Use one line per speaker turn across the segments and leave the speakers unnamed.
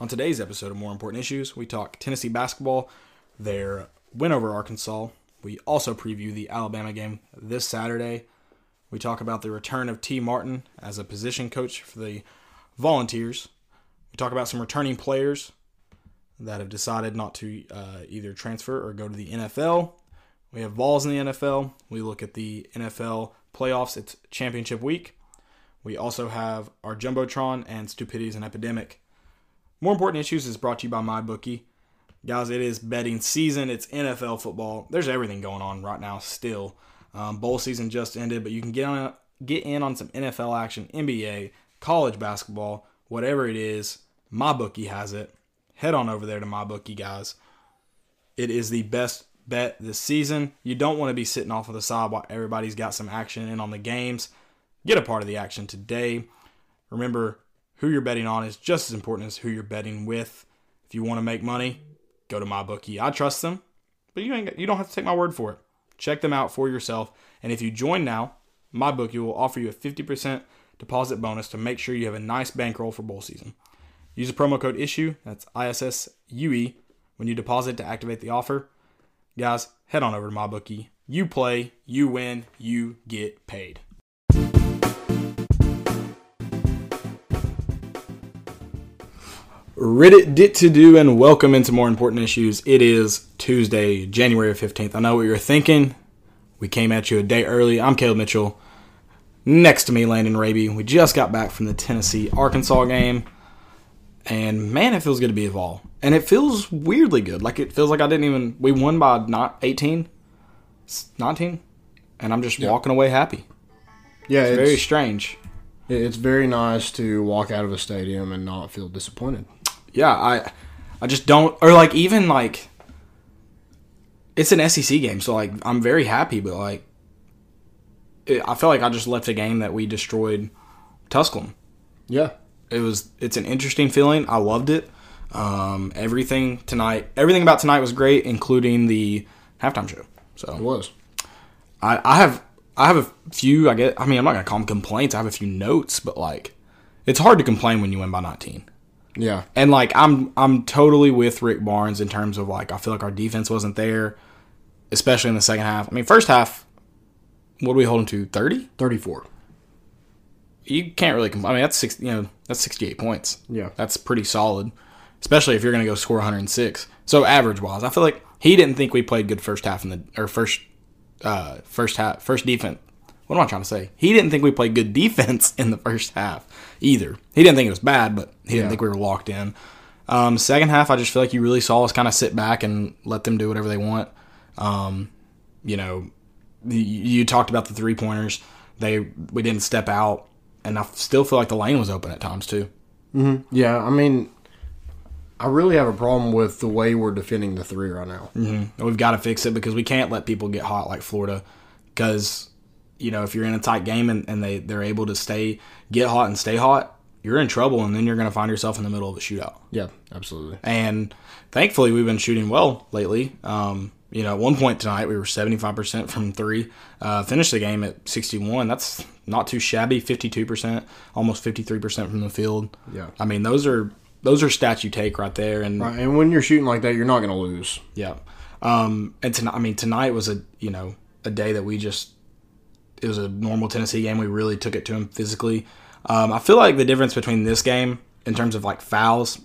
On today's episode of More Important Issues, we talk Tennessee basketball, their win over Arkansas. We also preview the Alabama game this Saturday. We talk about the return of Tee Martin as a position coach for the Volunteers. We talk about some returning players that have decided not to uh, either transfer or go to the NFL. We have balls in the NFL. We look at the NFL playoffs. It's championship week. We also have our Jumbotron and Stupidity is an Epidemic. More important issues is brought to you by MyBookie. Guys, it is betting season. It's NFL football. There's everything going on right now still. Um, bowl season just ended, but you can get on get in on some NFL action, NBA, college basketball, whatever it is. MyBookie has it. Head on over there to MyBookie, guys. It is the best bet this season. You don't want to be sitting off of the side while everybody's got some action in on the games. Get a part of the action today. Remember, who you're betting on is just as important as who you're betting with. If you want to make money, go to my bookie. I trust them, but you ain't you don't have to take my word for it. Check them out for yourself. And if you join now, my bookie will offer you a 50% deposit bonus to make sure you have a nice bankroll for bowl season. Use the promo code ISSUE, that's ISSUE, when you deposit to activate the offer. Guys, head on over to MyBookie. You play, you win, you get paid. Reddit dit to do and welcome into more important issues. It is Tuesday, January 15th. I know what you're thinking. We came at you a day early. I'm Caleb Mitchell. Next to me, Landon Raby. We just got back from the Tennessee Arkansas game. And man, it feels good to be involved. And it feels weirdly good. Like it feels like I didn't even we won by not 18, 19, and I'm just walking away happy.
Yeah,
It's
it's
very strange.
it's very nice to walk out of a stadium and not feel disappointed.
Yeah, I I just don't or like even like it's an SEC game, so like I'm very happy, but like it, I feel like I just left a game that we destroyed Tusculum.
Yeah,
It was it's an interesting feeling. I loved it. Um, everything tonight, everything about tonight was great, including the halftime show. So it
was.
I, I have I have a few. I get. I mean, I'm not gonna call them complaints. I have a few notes, but like, it's hard to complain when you win by 19.
Yeah,
And like I'm I'm totally with Rick Barnes in terms of like I feel like our defense wasn't there, especially in the second half. I mean, first half, what do we hold them to? Thirty?
thirty-four.
You can't really. Compl- I mean, that's six. You know, that's sixty-eight points.
Yeah.
that's pretty solid, especially if you're gonna go score 106. So average wise, I feel like he didn't think we played good first half in the or first uh first half first defense. What am I trying to say? He didn't think we played good defense in the first half either. He didn't think it was bad, but he didn't
Yeah.
think we were locked in. Um, second half, I just feel like you really saw us kind of sit back and let them do whatever they want. Um, you know, you, you talked about the three pointers. They we didn't step out, and I still feel like the lane was open at times too.
Yeah, I mean, I really have a problem with the way we're defending the three right now.
And We've got to fix it because we can't let people get hot like Florida. Because you know, if you're in a tight game and, and they they're able to stay get hot and stay hot, you're in trouble, and then you're going to find yourself in the middle of a shootout.
Yeah, absolutely.
And thankfully, we've been shooting well lately. Um, you know, at one point tonight, we were 75% from three. Uh, finished the game at 61. That's not too shabby. 52%, almost 53% from the field.
Yeah.
I mean, those are those are stats you take right there. And
Right, and when you're shooting like that, you're not going to lose.
yeah. Um, and tonight, I mean, tonight was a you know a day that we just it was a normal Tennessee game. We really took it to him physically. Um, I feel like the difference between this game in terms of like fouls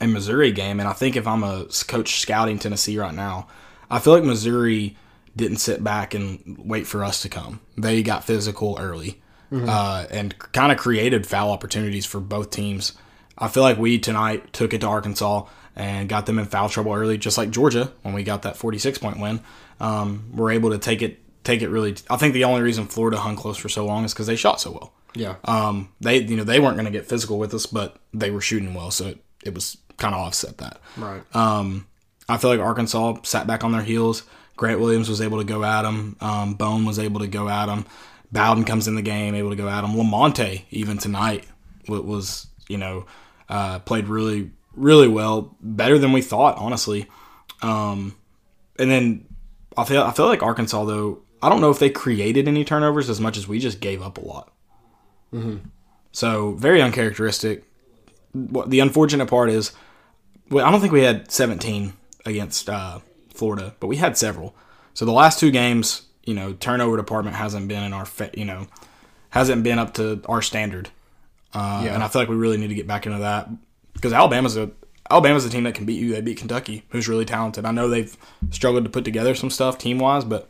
and Missouri game, and I think if I'm a coach scouting Tennessee right now, I feel like Missouri didn't sit back and wait for us to come. They got physical early uh, and kind of created foul opportunities for both teams. I feel like we tonight took it to Arkansas and got them in foul trouble early, just like Georgia when we got that 46 point win. Um, we're able to take it take it really. I think the only reason Florida hung close for so long is because they shot so well.
Yeah.
Um, they you know they weren't going to get physical with us, but they were shooting well, so it, it was kind of offset that.
right.
Um, I feel like Arkansas sat back on their heels. Grant Williams was able to go at him. Um, Bone was able to go at him. Bowden comes in the game, able to go at him. Lamonte even tonight wa- was you know uh, played really really well, better than we thought, honestly. Um, and then I feel I feel like Arkansas though. I don't know if they created any turnovers as much as we just gave up a lot. So very uncharacteristic. the unfortunate part is, well, I don't think we had 17 against uh, Florida, but we had several. So the last two games, you know, turnover department hasn't been in our, fa- you know, hasn't been up to our standard. Uh,
Yeah.
And I feel like we really need to get back into that because Alabama's a Alabama's a team that can beat you. They beat Kentucky, who's really talented. I know they've struggled to put together some stuff team wise, but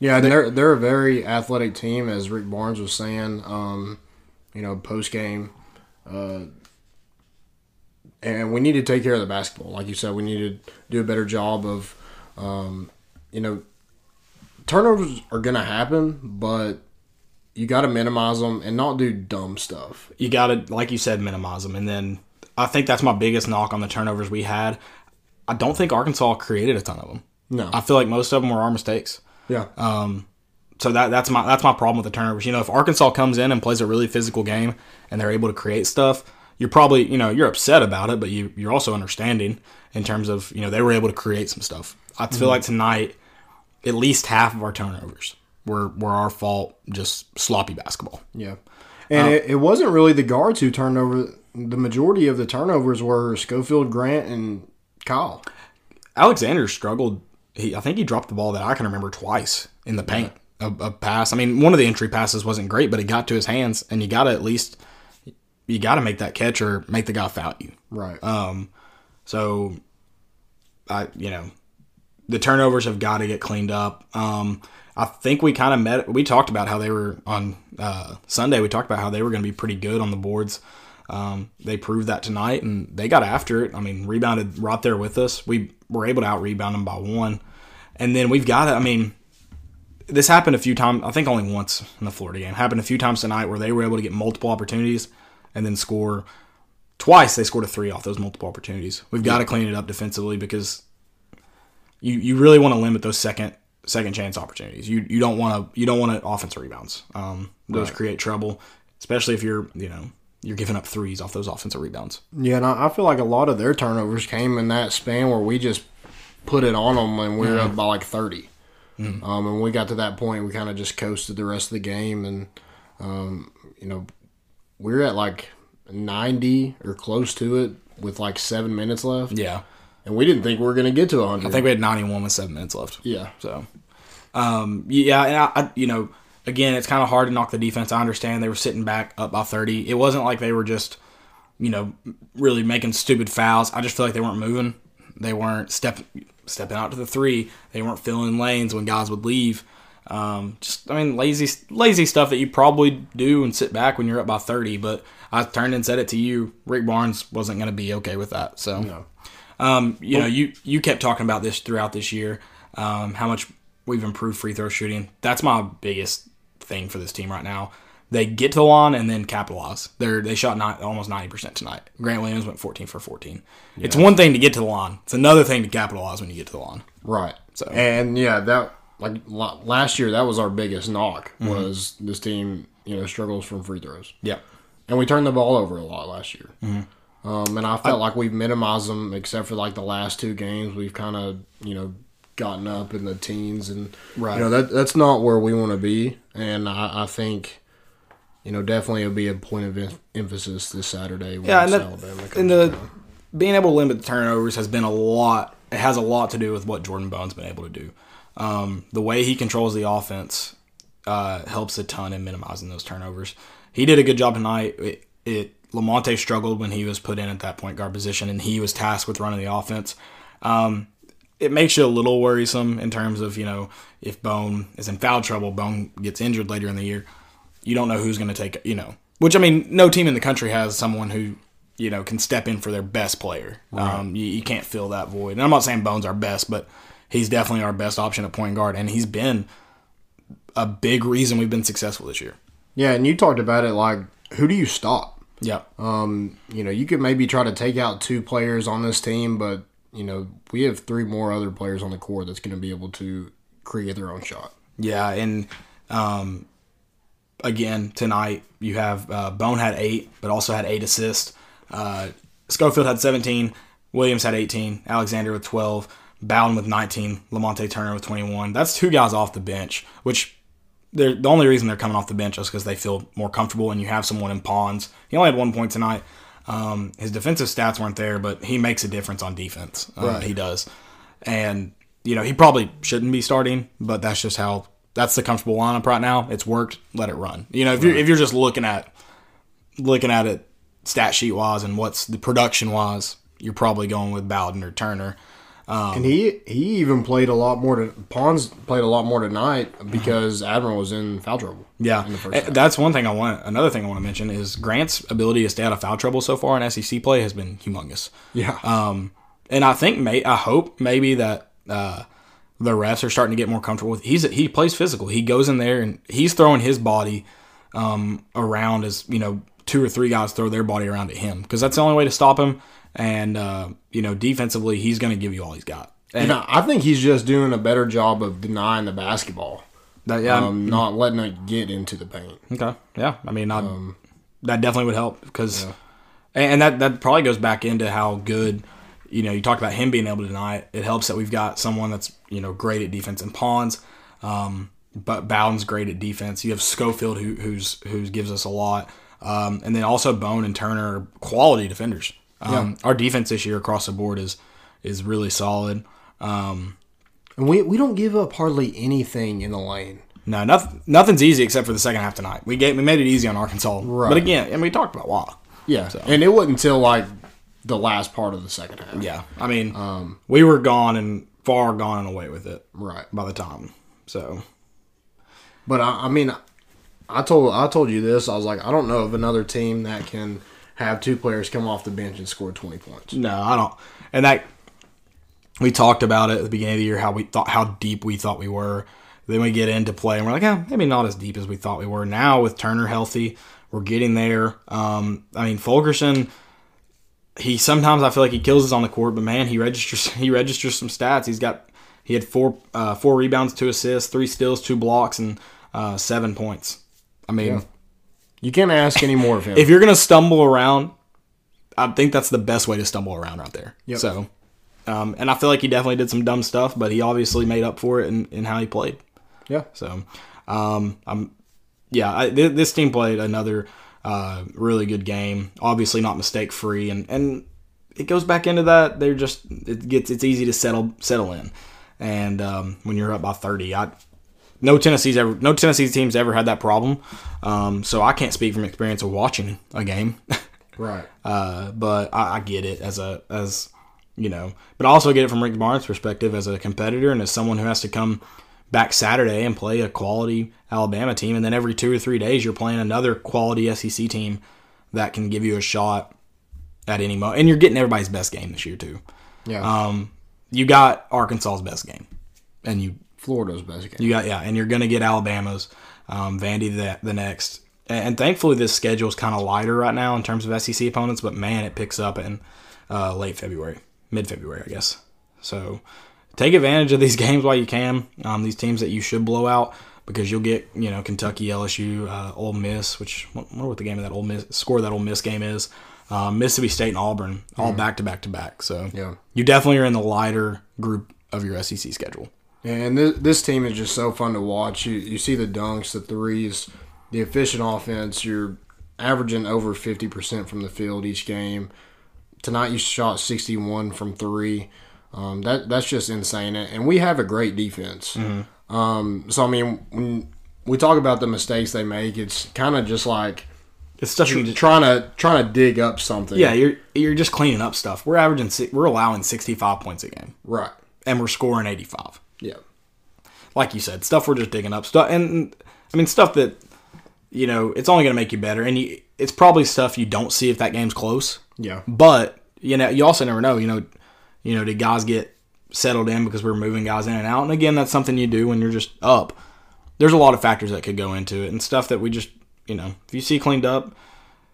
Yeah, they're they're a very athletic team, as Rick Barnes was saying. Um, you know, post game, uh, and we need to take care of the basketball. Like you said, we need to do a better job of, um, you know, turnovers are gonna happen, but you got to minimize them and not do dumb stuff.
you got to, like you said, minimize them. And then I think that's my biggest knock on the turnovers we had. I don't think Arkansas created a ton of them.
No,
I feel like most of them were our mistakes.
Yeah, Um,
So that that's my that's my problem with the turnovers. You know, if Arkansas comes in and plays a really physical game and they're able to create stuff, you're probably you know you're upset about it, but you you're also understanding in terms of you know they were able to create some stuff. I feel like tonight, at least half of our turnovers were were our fault, just sloppy basketball.
yeah. And it, it wasn't really the guards who turned over. The majority of the turnovers were Schofield, Grant, and Kyle.
Alexander struggled. He, I think he dropped the ball that I can remember twice in the paint. A, a pass. I mean, one of the entry passes wasn't great, but it got to his hands, and you got to at least you got to make that catch or make the guy foul you.
Right.
Um, so I, you know, the turnovers have got to get cleaned up. Um, I think we kind of met. We talked about how they were on uh, Sunday. We talked about how they were going to be pretty good on the boards. Um, they proved that tonight, and they got after it. I mean, rebounded right there with us. We were able to out rebound them by one, and then we've got it. I mean, this happened a few times. I think only once in the Florida game. Happened a few times tonight where they were able to get multiple opportunities and then score twice. They scored a three off those multiple opportunities. We've got to clean it up defensively because you you really want to limit those second second chance opportunities. You you don't want to you don't want to offensive rebounds. Um, those
Right.
create trouble, especially if you're you know you're giving up threes off those offensive rebounds.
Yeah, and I, I feel like a lot of their turnovers came in that span where we just put it on them and we were up by like 30. Um, and when we got to that point, we kind of just coasted the rest of the game. And, um, you know, we were at like 90 or close to it with like seven minutes left.
Yeah,
And we didn't think we were going to get to 100.
I think we had 91 with seven minutes left.
yeah.
So, um, yeah, and I, I, you know, again, it's kind of hard to knock the defense. I understand they were sitting back up by 30. It wasn't like they were just, you know, really making stupid fouls. I just feel like they weren't moving. They weren't step, stepping out to the three. They weren't filling lanes when guys would leave. Um, just, I mean, lazy, lazy stuff that you probably do and sit back when you're up by 30. But I turned and said it to you. Rick Barnes wasn't going to be okay with that. So,
No.
um, you know, you you kept talking about this throughout this year, um, how much we've improved free throw shooting. That's my biggest thing for this team right now. They get to the line and then capitalize. They they shot not, almost ninety percent tonight. Grant Williams went fourteen for fourteen. It's one thing to get to the line. It's another thing to capitalize when you get to the line.
Right.
So-
and yeah, that like last year that was our biggest knock was this team you know struggles from free throws,
Yeah.
and we turned the ball over a lot last year. Um, and I felt like we've minimized them except for like the last two games. We've kind of you know gotten up in the teens, and
Right.
you know that that's not where we want to be. And I, I think. You know, definitely it'll be a point of em- emphasis this Saturday. When
Yeah, and, that, and the
town.
being able to limit the turnovers has been a lot. It has a lot to do with what Jordan Bone's been able to do. Um, the way he controls the offense uh, helps a ton in minimizing those turnovers. He did a good job tonight. It, it Lamonte struggled when he was put in at that point guard position, and he was tasked with running the offense. Um, it makes you a little worrisome in terms of you know if Bone is in foul trouble, Bone gets injured later in the year you don't know who's going to take you know which i mean no team in the country has someone who you know can step in for their best player. Um, you, you can't fill that void. And i'm not saying bones our best but he's definitely our best option at point guard and he's been a big reason we've been successful this year.
Yeah, and you talked about it like who do you stop?
yeah.
Um, you know, you could maybe try to take out two players on this team, but you know, we have three more other players on the court that's going to be able to create their own shot.
Yeah, and um, again tonight you have uh, Bone had eight, but also had eight assists. Uh, Schofield had 17, Williams had 18, Alexander with 12, Bowden with 19, Lamonte Turner with 21. That's two guys off the bench, which they're, the only reason they're coming off the bench is because they feel more comfortable and you have someone in Pons. He only had one point tonight. Um, his defensive stats weren't there, but he makes a difference on defense. Uh,
Right.
He does, and you know he probably shouldn't be starting, but that's just how that's the comfortable lineup right now. It's worked. Let it run. You know, if you're if you're just looking at looking at it stat sheet wise and what's the production wise, you're probably going with Bowden or Turner.
And he he even played a lot more. To, Pons played a lot more tonight because Admiral was in foul trouble.
Yeah,
in the first
Eh, that's one thing I want. Another thing I want to mention is Grant's ability to stay out of foul trouble so far in SEC play has been humongous.
Yeah,
Um, and I think may I hope maybe that uh, the refs are starting to get more comfortable with. He's he plays physical. He goes in there and he's throwing his body um, around as you know two or three guys throw their body around at him because that's the only way to stop him. And uh, you know defensively, he's going to give you all he's got. And
I think he's just doing a better job of denying the basketball,
that, yeah,
um, not letting it get into the paint.
Okay. Yeah. I mean, I, that definitely would help because, and and that that probably goes back into how good, you know, you talk about him being able to deny it. It helps that we've got someone that's you know great at defense and Pons, um, but Bowden's great at defense. You have Schofield who who's who gives us a lot, um, and then also Bone and Turner quality defenders. Um, Our defense this year across the board is is really solid. Um,
And we we don't give up hardly anything in the lane.
No, nothing, nothing's easy except for the second half tonight. We gave, we made it easy on Arkansas,
Right.
but again, and we talked about why.
Yeah, and it wasn't until like the last part of the second half.
Yeah, I mean, we were gone and far gone and away with it
Right.
by the time. So
But I, I mean, I told I told you this. I was like, I don't know of another team that can have two players come off the bench and score twenty points.
no, I don't. And that we talked about it at the beginning of the year how we thought how deep we thought we were. Then we get into play and we're like, yeah, maybe not as deep as we thought we were. Now with Turner healthy, we're getting there. Um, I mean, Fulkerson. He sometimes I feel like he kills us on the court, but man, he registers he registers some stats. He's got he had four uh, four rebounds, two assists, three steals, two blocks, and uh, seven points. I mean,
Yeah. You can't ask any more of him.
if you're gonna stumble around, I think that's the best way to stumble around right there.
Yep.
So, um, and I feel like he definitely did some dumb stuff, but he obviously made up for it in, in how he played.
yeah,
So, um, I'm, yeah, I, th- this team played another uh, really good game. Obviously, not mistake free, and and it goes back into that. They're just it gets it's easy to settle settle in, and um, when you're up by thirty, I no Tennessee's ever no Tennessee teams ever had that problem. Um, so I can't speak from experience of watching a game.
right.
Uh, but I, I get it as a as you know, but I also get it from Rick Barnes' perspective as a competitor and as someone who has to come back Saturday and play a quality Alabama team, and then every two or three days you're playing another quality SEC team that can give you a shot at any moment, and you're getting everybody's best game this year too.
Yeah,
Um, you got Arkansas's best game, and you
Florida's best game.
you got yeah, and you're gonna get Alabama's, um, Vandy the the next, and, thankfully this schedule is kind of lighter right now in terms of SEC opponents. But man, it picks up in uh, late February, mid February, I guess. So take advantage of these games while you can. Um, these teams that you should blow out because you'll get you know Kentucky, LSU, uh, Ole Miss, which I wonder what the game of that Ole Miss score that Ole Miss game is. Um, Mississippi State and Auburn all back to back to back. So
Yeah.
you definitely are in the lighter group of your SEC schedule.
And this, this team is just so fun to watch. You you see the dunks, the threes, the efficient offense. You're averaging over fifty percent from the field each game. Tonight you shot sixty one from three. Um, that that's just insane. And we have a great defense. Um, so I mean, when we talk about the mistakes they make, it's kind of just like
It's stuff just
trying to trying to dig up something.
Yeah, you're you're just cleaning up stuff. We're averaging we're allowing 65 points a game
Right.
and we're scoring 85.
Yeah.
Like you said, stuff we're just digging up stuff and I mean stuff that you know, it's only going to make you better and you, it's probably stuff you don't see if that game's close.
Yeah.
But, you know, you also never know, you know, you know, did guys get settled in because we're moving guys in and out? And again, that's something you do when you're just up. There's a lot of factors that could go into it and stuff that we just, you know, if you see cleaned up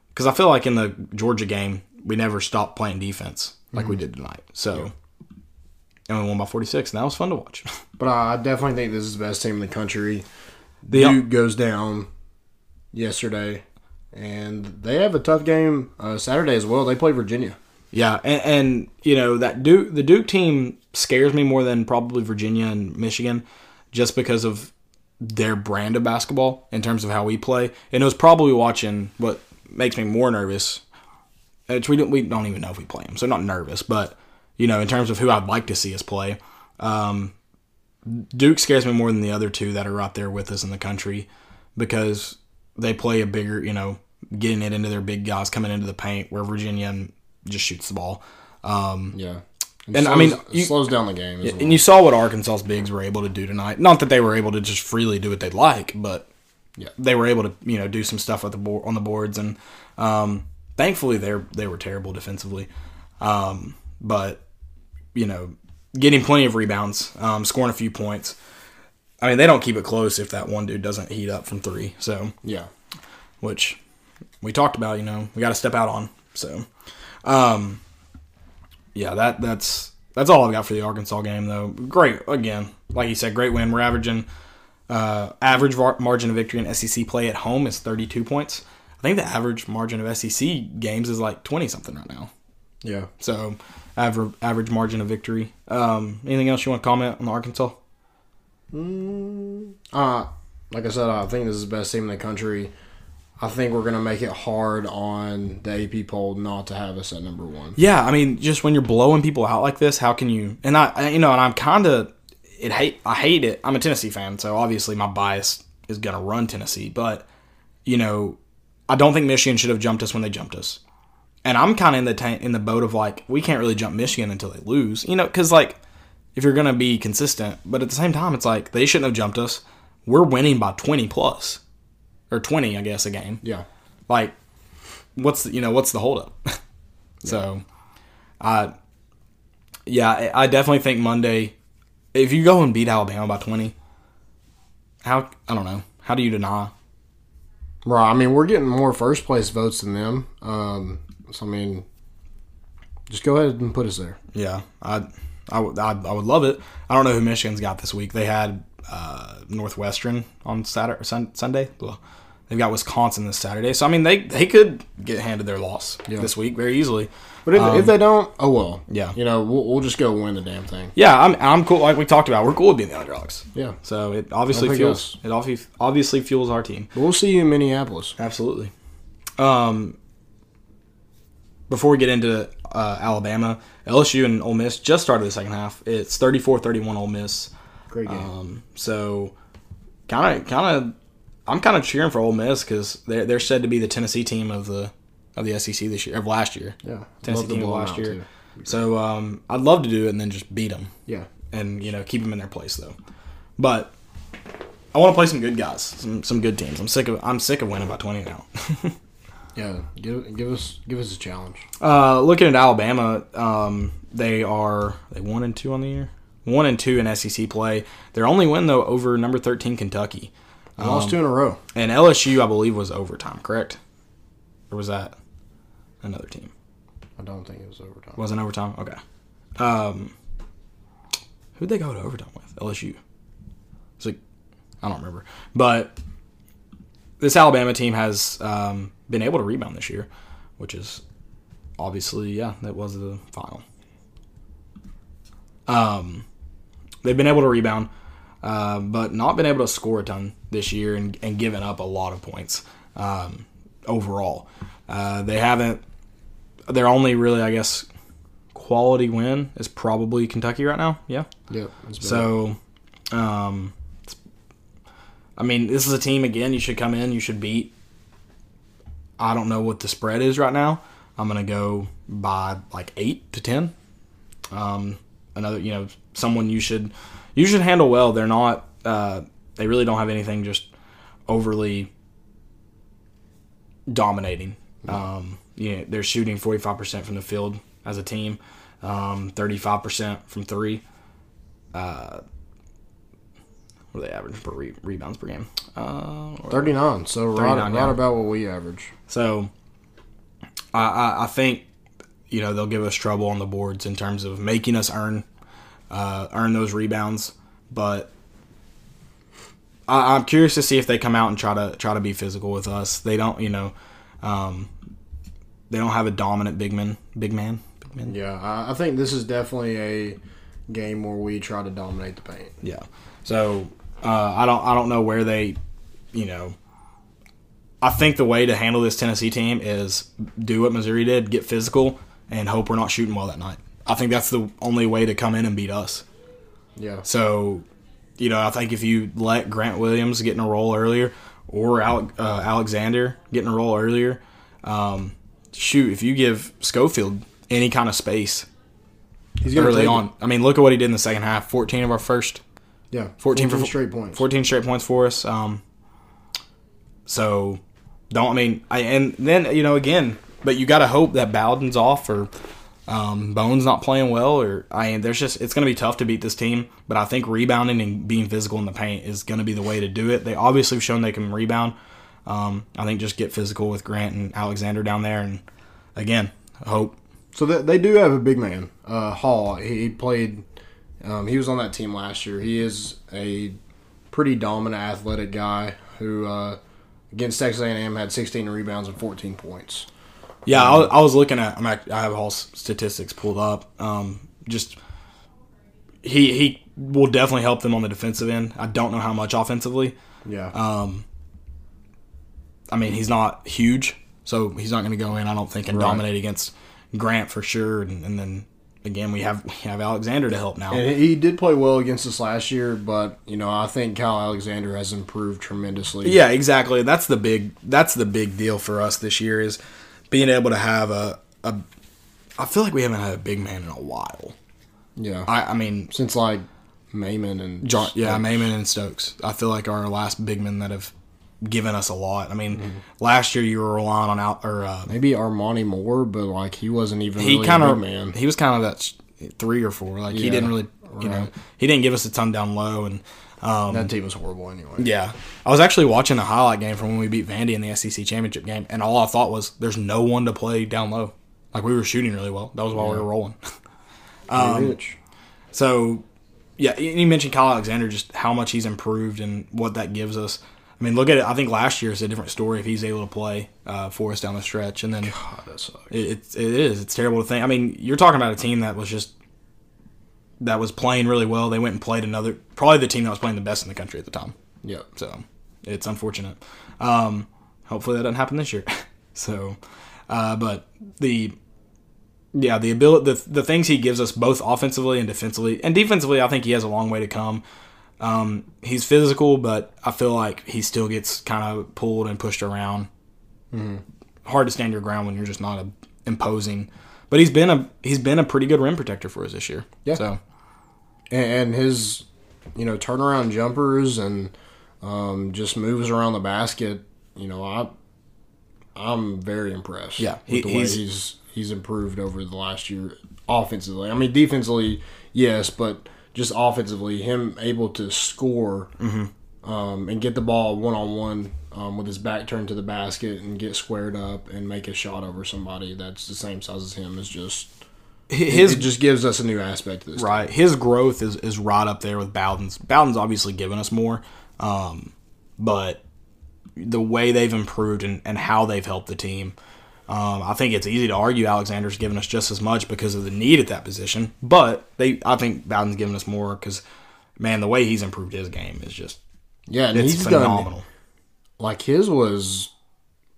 because I feel like in the Georgia game, we never stopped playing defense like we mm-hmm. did tonight. So, and we won by 46, and that was fun to watch.
But I definitely think this is the best team in the country.
The-
Duke goes down yesterday, and they have a tough game uh, Saturday as well. They play Virginia.
Yeah, and, and you know that Duke, the Duke team scares me more than probably Virginia and Michigan, just because of their brand of basketball in terms of how we play. And it was probably watching what makes me more nervous which we don't we don't even know if we play them, so not nervous. But you know, in terms of who I'd like to see us play, um, Duke scares me more than the other two that are right there with us in the country because they play a bigger, you know, getting it into their big guys coming into the paint, where Virginia just shoots the ball. Um,
Yeah.
And, I mean, you-
slows down the game. As well.
and you saw what Arkansas's bigs were able to do tonight. Not that they were able to just freely do what they'd like, but
Yeah.
they were able to you know do some stuff at the board on the boards, and um, thankfully they they were terrible defensively, um, but you know getting plenty of rebounds, um, scoring a few points. I mean, they don't keep it close if that one dude doesn't heat up from three. So
yeah.
which we talked about, you know, we got to step out on. So, um, yeah, that that's that's all I've got for the Arkansas game, though. Great again, like you said, great win. We're averaging uh, average var- margin of victory in SEC play at home is 32 points. I think the average margin of SEC games is like 20 something right now.
Yeah.
So, average average margin of victory. Um, anything else you want to comment on Arkansas?
Uh, like I said, I think this is the best team in the country. I think we're gonna make it hard on the AP poll not to have us at number one.
Yeah, I mean, just when you're blowing people out like this, how can you? And I, I- you know, and I'm kind of it hate. I hate it. I'm a Tennessee fan, so obviously my bias is gonna run Tennessee. But you know, I don't think Michigan should have jumped us when they jumped us. And I'm kind of in the ta- in the boat of like we can't really jump Michigan until they lose. You know, because like if you're gonna be consistent, but at the same time, it's like they shouldn't have jumped us. We're winning by 20 plus or 20, I guess, a game
Yeah.
like what's the, you know what's the holdup so i yeah I- i definitely think monday if you go and beat alabama by 20 how i don't know how do you deny
Right. I mean, we're getting more first place votes than them. Um, so I mean, just go ahead and put us there.
yeah i I would- I I would love it i don't know who michigan's got this week they had uh, northwestern on saturday sun, sunday they've got wisconsin this saturday so i mean they they could get handed their loss
Yeah.
this week very easily
But if, if they don't, oh well.
yeah.
You know, we'll, we'll just go win the damn thing.
yeah i'm, I'm cool like we talked about we're cool with being the underdogs
Yeah.
So it obviously fuels it obviously obviously fuels our team.
But we'll see you in Minneapolis.
Absolutely. Um, before we get into uh, Alabama, LSU and Ole Miss just started the second half. It's 34-31 Ole Miss.
Great game.
Um, so kind of kind of I'm kind of cheering for Ole Miss because they're they're said to be the Tennessee team of the of the SEC this year of last year.
yeah.
Tennessee team of last year.
too.
So um, I'd love to do it and then just beat them.
Yeah.
and you know keep them in their place though. But I want to play some good guys, some some good teams. I'm sick of I'm sick of winning by 20 now.
Yeah. Give give us give us a challenge.
uh, looking at Alabama, um, they are they one and two on the year, one and two in SEC play. Their only win though over number 13 Kentucky,
We lost two in a row.
and LSU I believe was overtime, correct? Or was that another team?
I don't think it was overtime.
Wasn't overtime. Okay. Um, who'd they go to overtime with? LSU. It's like I don't remember, but this Alabama team has um, been able to rebound this year, which is obviously yeah, that was the final. Um, they've been able to rebound, uh, but not been able to score a ton this year and, and given up a lot of points um, overall. Uh, they haven't. Their only really, I guess, quality win is probably Kentucky right now. Yeah.
Yep.
So, um, I mean, this is a team again. You should come in. You should beat. I don't know what the spread is right now. I'm gonna go by like eight to ten. Um, another, you know, someone you should you should handle well. They're not. Uh, they really don't have anything just overly dominating. Um, know, they're shooting 45% from the field as a team, um, 35% from three. Uh, what do they average per re- rebounds per game? Uh,
39. So right,
39,
right
yeah.
about what we average.
so I, I, I think you know they'll give us trouble on the boards in terms of making us earn uh, earn those rebounds, but I, I'm curious to see if they come out and try to try to be physical with us. They don't, you know, um, they don't have a dominant big man, big man, big man.
Yeah, I, I think this is definitely a game where we try to dominate the paint.
Yeah. So uh, I don't I don't know where they, you know, I think the way to handle this Tennessee team is do what Missouri did, get physical, and hope we're not shooting well that night. I think that's the only way to come in and beat us.
Yeah.
So, you know, I think if you let Grant Williams get in a roll earlier, or Ale- uh, Alexander get in a roll earlier, um, shoot, if you give Schofield any kind of space
He's gonna
early on,
it.
I mean, look at what he did in the second half. Fourteen of our first
Yeah.
14 for-
straight points.
14 straight points for us. Um, so don't I mean I and then you know again, but you got to hope that Bowden's off or um, Bones not playing well or I there's just it's going to be tough to beat this team. But I think rebounding and being physical in the paint is going to be the way to do it. They obviously have shown they can rebound. Um, I think just get physical with Grant and Alexander down there, and again, hope.
So they, they do have a big man, uh, Hall. He, he played. Um, he was on that team last year. He is a pretty dominant, athletic guy who uh, against Texas A&M had 16 rebounds and 14 points.
Yeah, I was, I was looking at. I'm act- I have all statistics pulled up. Um, just he he will definitely help them on the defensive end. I don't know how much offensively.
Yeah.
Um, I mean, he's not huge, so he's not going to go in. I don't think and
Right.
dominate against Grant for sure. And, and then again, we have we have Alexander to help now.
and he did play well against us last year, but you know I think Kyle Alexander has improved tremendously.
Yeah, exactly. That's the big that's the big deal for us this year is being able to have a, a I feel like we haven't had a big man in a while.
Yeah.
I, I mean,
Since like Maymon and
John, yeah,
Stokes.
Maymon and Stokes. I feel like our last big men that have given us a lot. I mean,
Mm-hmm.
last year you were relying on out or uh,
maybe Armani Moore, but like he wasn't even
he
really
kind of
man.
he was kind of that sh- three or four. Like he didn't really, you know, he didn't give us a ton down low and. Um,
That team was horrible anyway.
yeah, I was actually watching the highlight game from when we beat Vandy in the SEC championship game, and all I thought was, "There's no one to play down low." Like we were shooting really well. That was while we were rolling. Um. So, yeah, you mentioned Kyle Alexander, just how much he's improved and what that gives us. I mean, look at it. I think last year is a different story if he's able to play uh, for us down the stretch, and then
God, that sucks.
it, it's it is. It's terrible to think. I mean, you're talking about a team that was just that was playing really well. They went and played another, probably the team that was playing the best in the country at the time.
Yep.
So it's unfortunate. Um, hopefully that doesn't happen this year. so, uh, but the yeah the ability the, the things he gives us both offensively and defensively and defensively I think he has a long way to come. Um, he's physical, but I feel like he still gets kind of pulled and pushed around. Hard to stand your ground when you're just not a, imposing. But he's been a he's been a pretty good rim protector for us this year.
Yeah.
So
and, and his you know turnaround jumpers and um, just moves around the basket. You know, I I'm very impressed.
Yeah,
with
he-
the way
he's-
he's he's improved over the last year offensively. I mean, defensively, yes, but just offensively, him able to score
Mm-hmm.
um, and get the ball one on one with his back turned to the basket and get squared up and make a shot over somebody that's the same size as him is just.
his
it just gives us a new aspect to this.
Right. His growth is, is right up there with Bowden's. Bowden's obviously given us more, um, but the way they've improved and, and how they've helped the team, um, I think it's easy to argue Alexander's given us just as much because of the need at that position. But they, I think Bowden's given us more because, man, the way he's improved his game is just
Yeah, and
it's
he's done
phenomenal.
like his was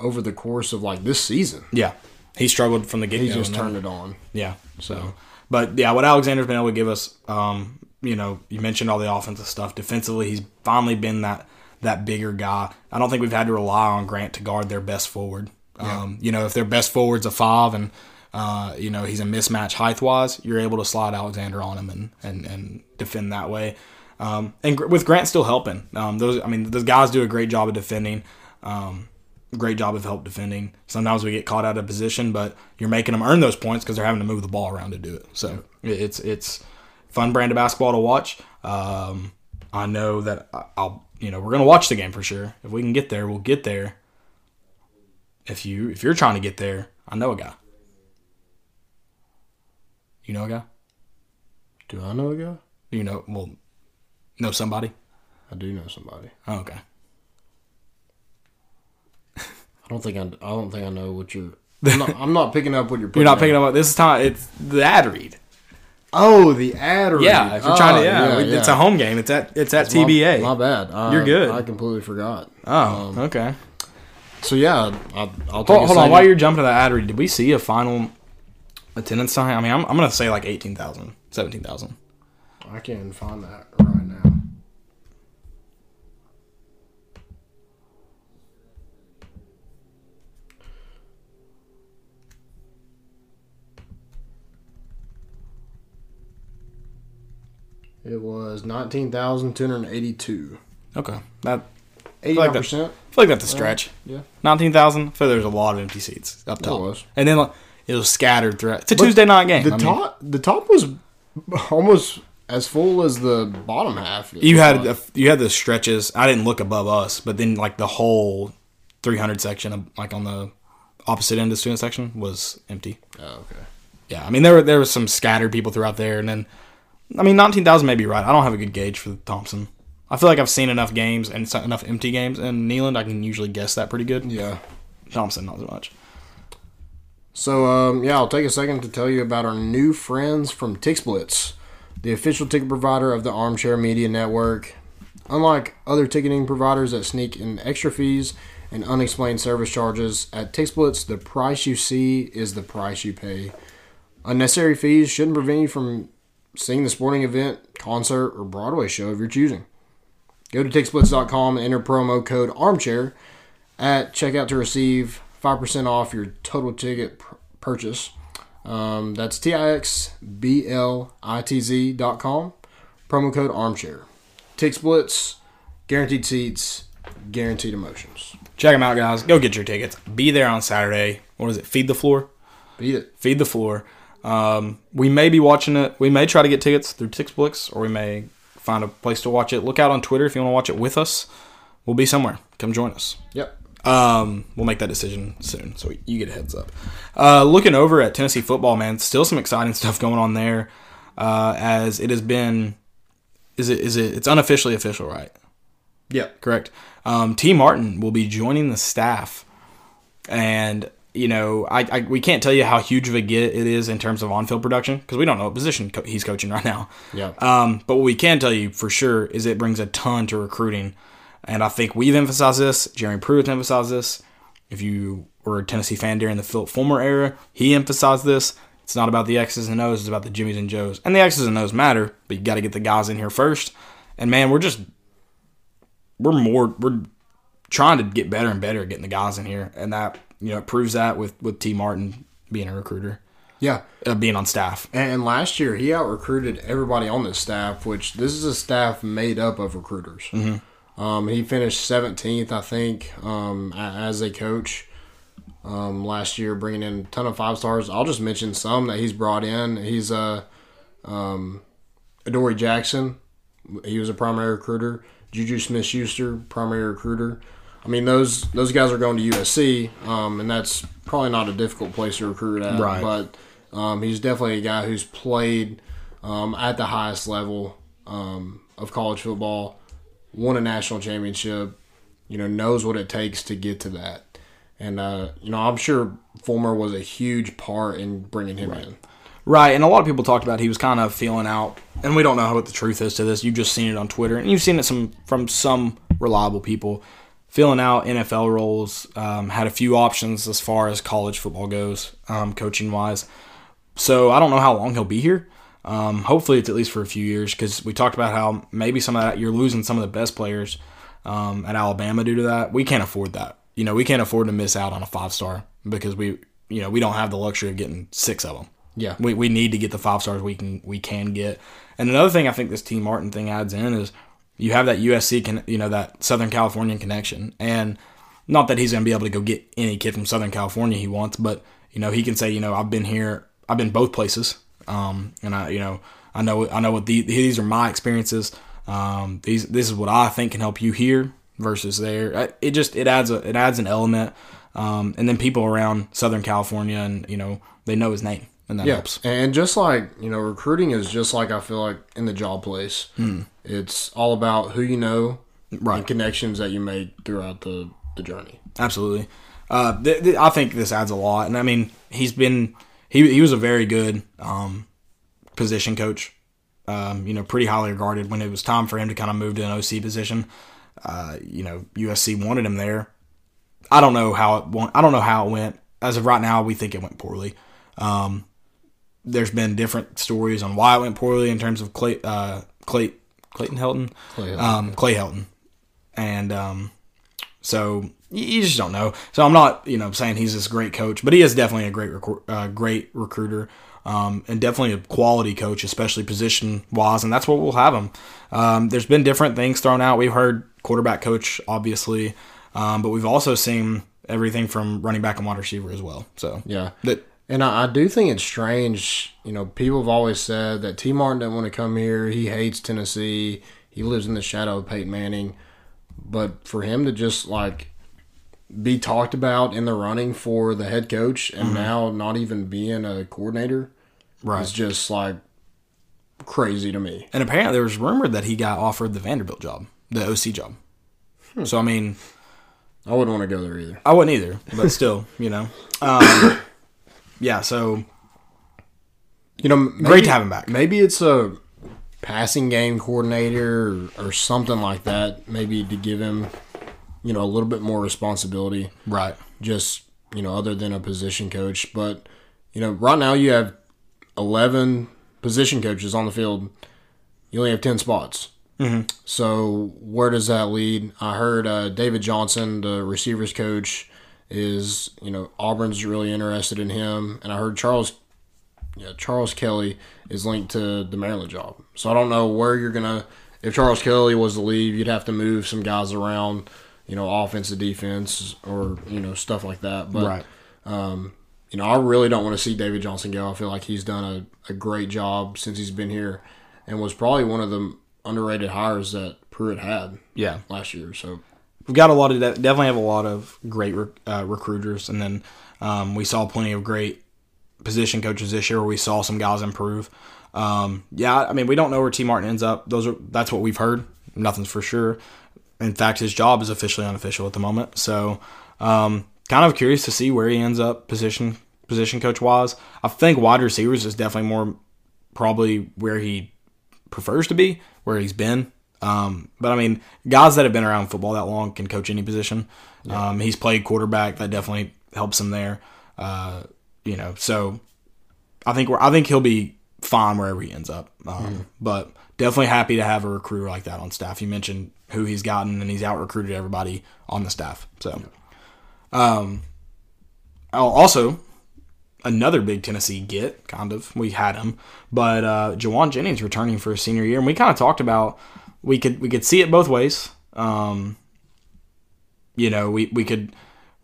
over the course of like this season.
Yeah, he struggled from the get
He just turned it on.
Yeah. So, but yeah, what Alexander's been able to give us, um, you know, you mentioned all the offensive stuff. Defensively, he's finally been that that bigger guy. I don't think we've had to rely on Grant to guard their best forward. Um, you know, if their best forward's a five and uh, you know he's a mismatch height wise, you're able to slide Alexander on him and and, and defend that way. Um, and gr- with Grant still helping, um, those I mean those guys do a great job of defending. Um, great job of help defending. Sometimes we get caught out of position, but you're making them earn those points because they're having to move the ball around to do it. So it- it's it's fun brand of basketball to watch. Um, I know that I'll you know we're gonna watch the game for sure. If we can get there, we'll get there. If you if you're trying to get there, I know a guy. You know a guy?
Do I know a guy?
You know well know somebody?
I do know somebody.
Oh, okay.
I don't think I. I don't think I know what you're. I'm not, I'm not picking up what you're.
You're not picking up this is time it's the ad read.
Oh, the ad. read.
Yeah, if you're
Oh,
trying to, oh, yeah, it's a home game. It's at it's at
My-
TBA.
My, bad. I,
You're good.
I completely forgot.
oh, um, okay.
So yeah, I'll, I'll take
Hold, hold on, while you're jumping to the ad read, did we see a final attendance sign? I mean, I'm, I'm gonna say like 18,000, 17,000.
I can find that right now. It was nineteen thousand two hundred eighty-two.
Okay, that
Eighty-nine percent.
I feel like that's a stretch.
Yeah,
Nineteen thousand. I feel there's a lot of empty seats up top,
was.
and then like, it was scattered throughout. It's a Tuesday night game.
the
I mean,
top. The top was almost as full as the bottom half. it
you
was
had
like.
the, you had the stretches. I didn't look above us, but then like the whole 300 section, of, like on the opposite end of the student section, was empty.
Oh, okay.
Yeah, I mean there were there was some scattered people throughout there, and then I mean nineteen thousand may be right. I don't have a good gauge for Thompson. I feel like I've seen enough games and enough empty games in Neyland. I can usually guess that pretty good.
Yeah.
Thompson not so much.
So um, yeah, I'll take a second to tell you about our new friends from TixBlitz, the official ticket provider of the Armchair Media Network. Unlike other ticketing providers that sneak in extra fees and unexplained service charges, at TixBlitz, the price you see is the price you pay. Unnecessary fees shouldn't prevent you from seeing the sporting event, concert, or Broadway show of your choosing. Go to TixBlitz.com and enter promo code ARMCHAIR at checkout to receive 5% off your total ticket pr- purchase. Um, that's T-I-X-B-L-I-T-Z.com. Promo code armchair. Blitz, guaranteed seats, guaranteed emotions.
Check them out, guys. Go get your tickets. Be there on Saturday. What is it? Feed the floor.
Beat it.
Feed the floor. Um, we may be watching it. We may try to get tickets through TixBlitz, or we may find a place to watch it. Look out on Twitter if you want to watch it with us. We'll be somewhere. Come join us.
Yep.
Um, we'll make that decision soon, so you get a heads up. Uh, looking over at Tennessee football, man, still some exciting stuff going on there. Uh, as it has been, is it is it? It's unofficially official, right?
Yep.
Correct. Um, Tee Martin will be joining the staff, and you know, I, I we can't tell you how huge of a get it is in terms of on-field production because we don't know what position co- he's coaching right now.
Yeah.
Um, but what we can tell you for sure is it brings a ton to recruiting, and I think we've emphasized this. Jeremy Pruitt emphasized this. If you were a Tennessee fan during the Phillip Fulmer era, he emphasized this. It's not about the X's and O's; it's about the Jimmys and Joes. And the X's and O's matter, but you got to get the guys in here first. And man, we're just we're more we're trying to get better and better at getting the guys in here, and that you know it proves that with with Tee Martin being a recruiter,
Yeah.
uh, being on staff.
And last year, he out recruited everybody on this staff, which this is a staff made up of recruiters. Mm-hmm. Um, he finished 17th, I think, um, as a coach um, last year, bringing in a ton of five stars. I'll just mention some that he's brought in. He's uh, um, Adoree Jackson. He was a primary recruiter. Juju Smith Schuster, primary recruiter. I mean, those those guys are going to USC, um, and that's probably not a difficult place to recruit at.
Right.
But um, he's definitely a guy who's played um, at the highest level um, of college football, won a national championship, you know, knows what it takes to get to that. And, uh, you know, I'm sure Fulmer was a huge part in bringing him in.
Right, and a lot of people talked about he was kind of feeling out, and we don't know what the truth is to this. You've just seen it on Twitter, and you've seen it some from some reliable people feeling out NFL roles. Um, had a few options as far as college football goes, um, coaching wise. So I don't know how long he'll be here. Um, hopefully, it's at least for a few years because we talked about how maybe some of that you're losing some of the best players um, at Alabama due to that. We can't afford that. You know, we can't afford to miss out on a five star because we, you know, we don't have the luxury of getting six of them.
Yeah.
We, we need to get the five stars we can we can get. And another thing I think this Tee Martin thing adds in is you have that USC you know that Southern Californian connection, and not that he's going to be able to go get any kid from Southern California he wants, but you know he can say you know I've been here, I've been both places, um, and I you know I know I know what the, these are my experiences. Um, these this is what I think can help you here versus there. It just it adds a it adds an element, um, and then people around Southern California and you know they know his name and that
Yeah.
helps.
And just like, you know, recruiting is just like I feel like in the job place. It's all about who you know
Right.
and connections that you make throughout the, the journey.
Absolutely. Uh, th- th- I think this adds a lot, and I mean, he's been he he was a very good um, position coach. Um, you know, pretty highly regarded when it was time for him to kind of move to an OC position. Uh, you know, USC wanted him there. I don't know how it went. I don't know how it went. As of right now, we think it went poorly. Um, there's been different stories on why it went poorly in terms of Clay, uh, Clay, Clayton Helton,
Clay Helton.
um, Clay Helton, and um, so you, just don't know. So I'm not, you know, saying he's this great coach, but he is definitely a great, uh, great recruiter, um, and definitely a quality coach, especially position wise, and that's what we'll have him. Um, there's been different things thrown out. We've heard quarterback coach, obviously, um, but we've also seen everything from running back and wide receiver as well. So
Yeah.
that
And I, I do think it's strange. You know, people have always said that Tee Martin doesn't want to come here. He hates Tennessee. He lives in the shadow of Peyton Manning. But for him to just like be talked about in the running for the head coach and now not even being a coordinator
right.
is just like crazy to me.
And apparently, there was rumored that he got offered the Vanderbilt job, the OC job. So I mean,
I wouldn't want to go there either.
I wouldn't either, but still, you know, um, yeah. So
You know, maybe,
great to have him back.
Maybe it's a passing game coordinator or, or something like that. Maybe to give him, you know, a little bit more responsibility.
Right.
Just you know, other than a position coach. But you know, right now you have eleven position coaches on the field. You only have ten spots.
Mm-hmm.
So where does that lead? I heard uh, David Johnson, the receivers coach, is you know Auburn's really interested in him, and I heard Charles, yeah, Charles Kelly is linked to the Maryland job. So I don't know where you're gonna. If Charles Kelly was to leave, you'd have to move some guys around, you know, offensive, defense, or you know stuff like that. But
right.
Um, you know, I really don't want to see David Johnson go. I feel like he's done a, a great job since he's been here, and was probably one of the underrated hires that Pruitt had
Yeah.
last year. So
We've got a lot of definitely have a lot of great uh, recruiters, and then um, we saw plenty of great position coaches this year where we saw some guys improve. Um, yeah, I mean, we don't know where Tee Martin ends up. Those are that's what we've heard. Nothing's for sure. In fact, his job is officially unofficial at the moment. So, um, kind of curious to see where he ends up position position coach wise. I think wide receivers is definitely more probably where he prefers to be, where he's been. Um, but I mean, guys that have been around football that long can coach any position. Um, he's played quarterback. That definitely helps him there. Uh, you know, so I think we're, I think he'll be fine wherever he ends up. Um, But definitely happy to have a recruiter like that on staff. You mentioned who he's gotten, and he's out recruited everybody on the staff. So, um, also another big Tennessee get, kind of. We had him, but uh, Jauan Jennings returning for his senior year, and we kind of talked about we could we could see it both ways. Um, you know, we we could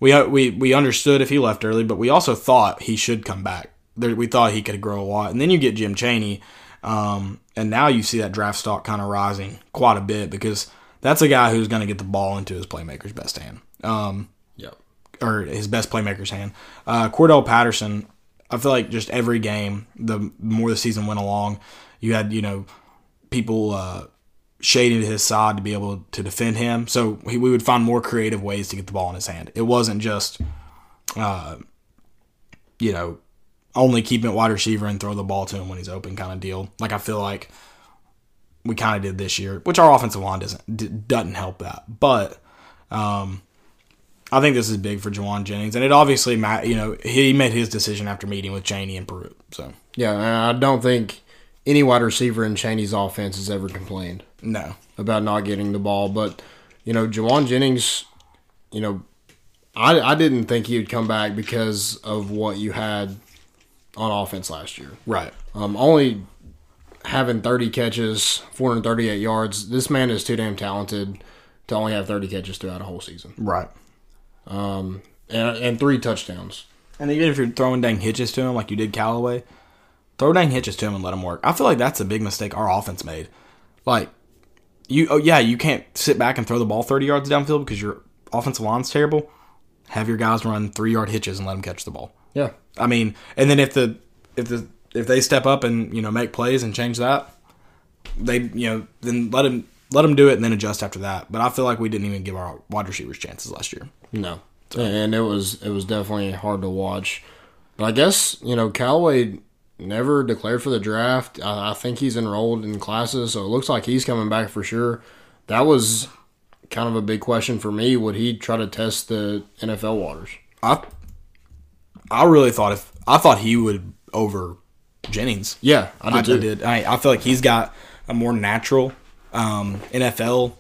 we we we understood if he left early, but we also thought he should come back. There, we thought he could grow a lot, and then you get Jim Chaney, um, and now you see that draft stock kind of rising quite a bit because that's a guy who's going to get the ball into his playmaker's best hand. Um,
Yep.
or his best playmaker's hand. Uh, Cordarrelle Patterson, I feel like just every game, the more the season went along, you had, you know, people uh, shading to his side to be able to defend him. So he, we would find more creative ways to get the ball in his hand. It wasn't just, uh, you know, only keep it wide receiver and throw the ball to him when he's open kind of deal. Like I feel like we kind of did this year, which our offensive line doesn't d- doesn't help that. But um, I think this is big for Jauan Jennings, and it obviously, you know, he made his decision after meeting with Chaney and Pruitt. So
Yeah, I don't think any wide receiver in Chaney's offense has ever complained
no,
about not getting the ball. But, you know, Jauan Jennings, you know, I, I didn't think he would come back because of what you had on offense last year.
right,
Um, only having 30 catches, 438 yards. This man is too damn talented to only have 30 catches throughout a whole season.
right.
Um, And, and three touchdowns.
And even if you're throwing dang hitches to him like you did Callaway, throw dang hitches to him and let him work. I feel like that's a big mistake our offense made. Like you, oh yeah, you can't sit back and throw the ball 30 yards downfield because your offensive line's terrible. Have your guys run three yard hitches and let them catch the ball.
Yeah.
I mean, and then if the if the if they step up and you know make plays and change that, they you know then let them let them do it and then adjust after that. But I feel like we didn't even give our wide receivers chances last year.
No, and it was it was definitely hard to watch. But I guess you know Callaway never declared for the draft. I, I think he's enrolled in classes, so it looks like he's coming back for sure. That was kind of a big question for me. Would he try to test the NFL waters?
I I really thought if I thought he would over Jennings.
Yeah, I did.
I,
too.
did. I, I feel like he's got a more natural um, NFL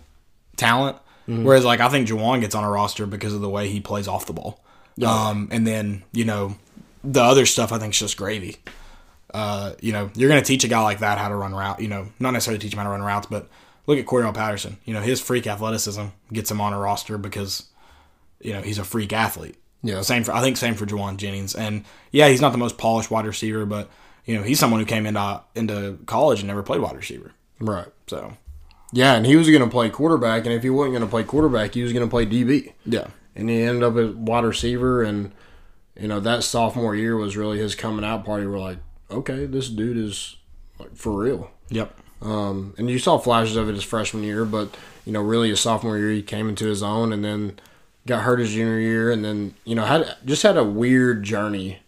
talent,
Mm-hmm.
whereas like I think Jauan gets on a roster because of the way he plays off the ball. Um, and then you know the other stuff I think is just gravy. Uh, you know, you're gonna teach a guy like that how to run route. You know, not necessarily teach him how to run routes, but look at Cordarrelle Patterson. You know, his freak athleticism gets him on a roster because you know he's a freak athlete.
Yeah.
Same for I think same for Jauan Jennings. And yeah, he's not the most polished wide receiver, but you know he's someone who came into into college and never played wide receiver.
Right.
So
Yeah, and he was going to play quarterback, and if he wasn't going to play quarterback, he was going to play DB.
yeah,
and he ended up at wide receiver and you know that sophomore year was really his coming out party we're like okay this dude is like for real
yep,
um, and you saw flashes of it his freshman year but you know really his sophomore year he came into his own and then got hurt his junior year and then you know had just had a weird journey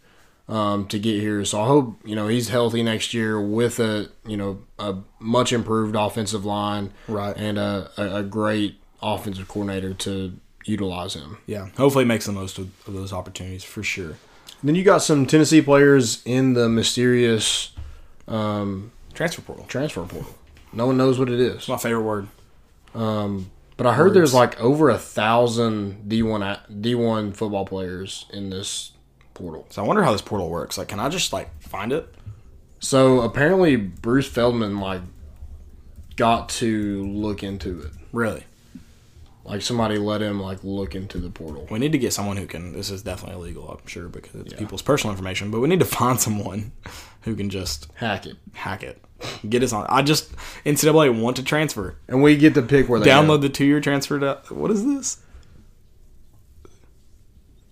um, to get here so i hope you know he's healthy next year with a you know a much improved offensive line
Right.
and a, a, a great offensive coordinator to utilize him
yeah. Hopefully, he makes the most of, of those opportunities for sure.
Then you got some Tennessee players in the mysterious um,
Transfer portal.
transfer portal. No one knows what it is.
It's my favorite word.
Um, But I heard there's like over a thousand D1 D1 football players in this portal.
So I wonder how this portal works. Like, can I just like find it?
So apparently Bruce Feldman like got to look into it.
Really?
Like somebody let him like look into the portal.
We need to get someone who can. This is definitely illegal, I'm sure, because it's people's personal information. But we need to find someone who can just
Hack it.
hack it, get us on. I just NCAA want to transfer.
And we get to pick where they
Download
go.
the two-year transfer. To, what is this?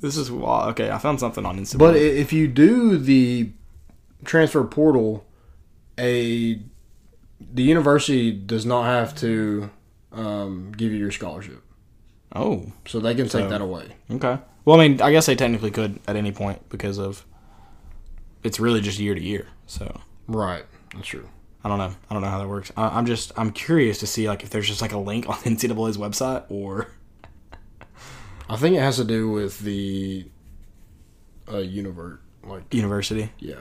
This is wow, okay. I found something on Instagram.
But if you do the transfer portal, a the university does not have to um, give you your scholarship,
oh,
so they can take
So-
that away.
okay. Well, I mean, I guess they technically could at any point because of it's really just year to year. So
Right, that's true.
I don't know. I don't know how that works. I, I'm just I'm curious to see like if there's just like a link on NCAA's website or
I think it has to do with the uh, univert. Like,
university.
yeah,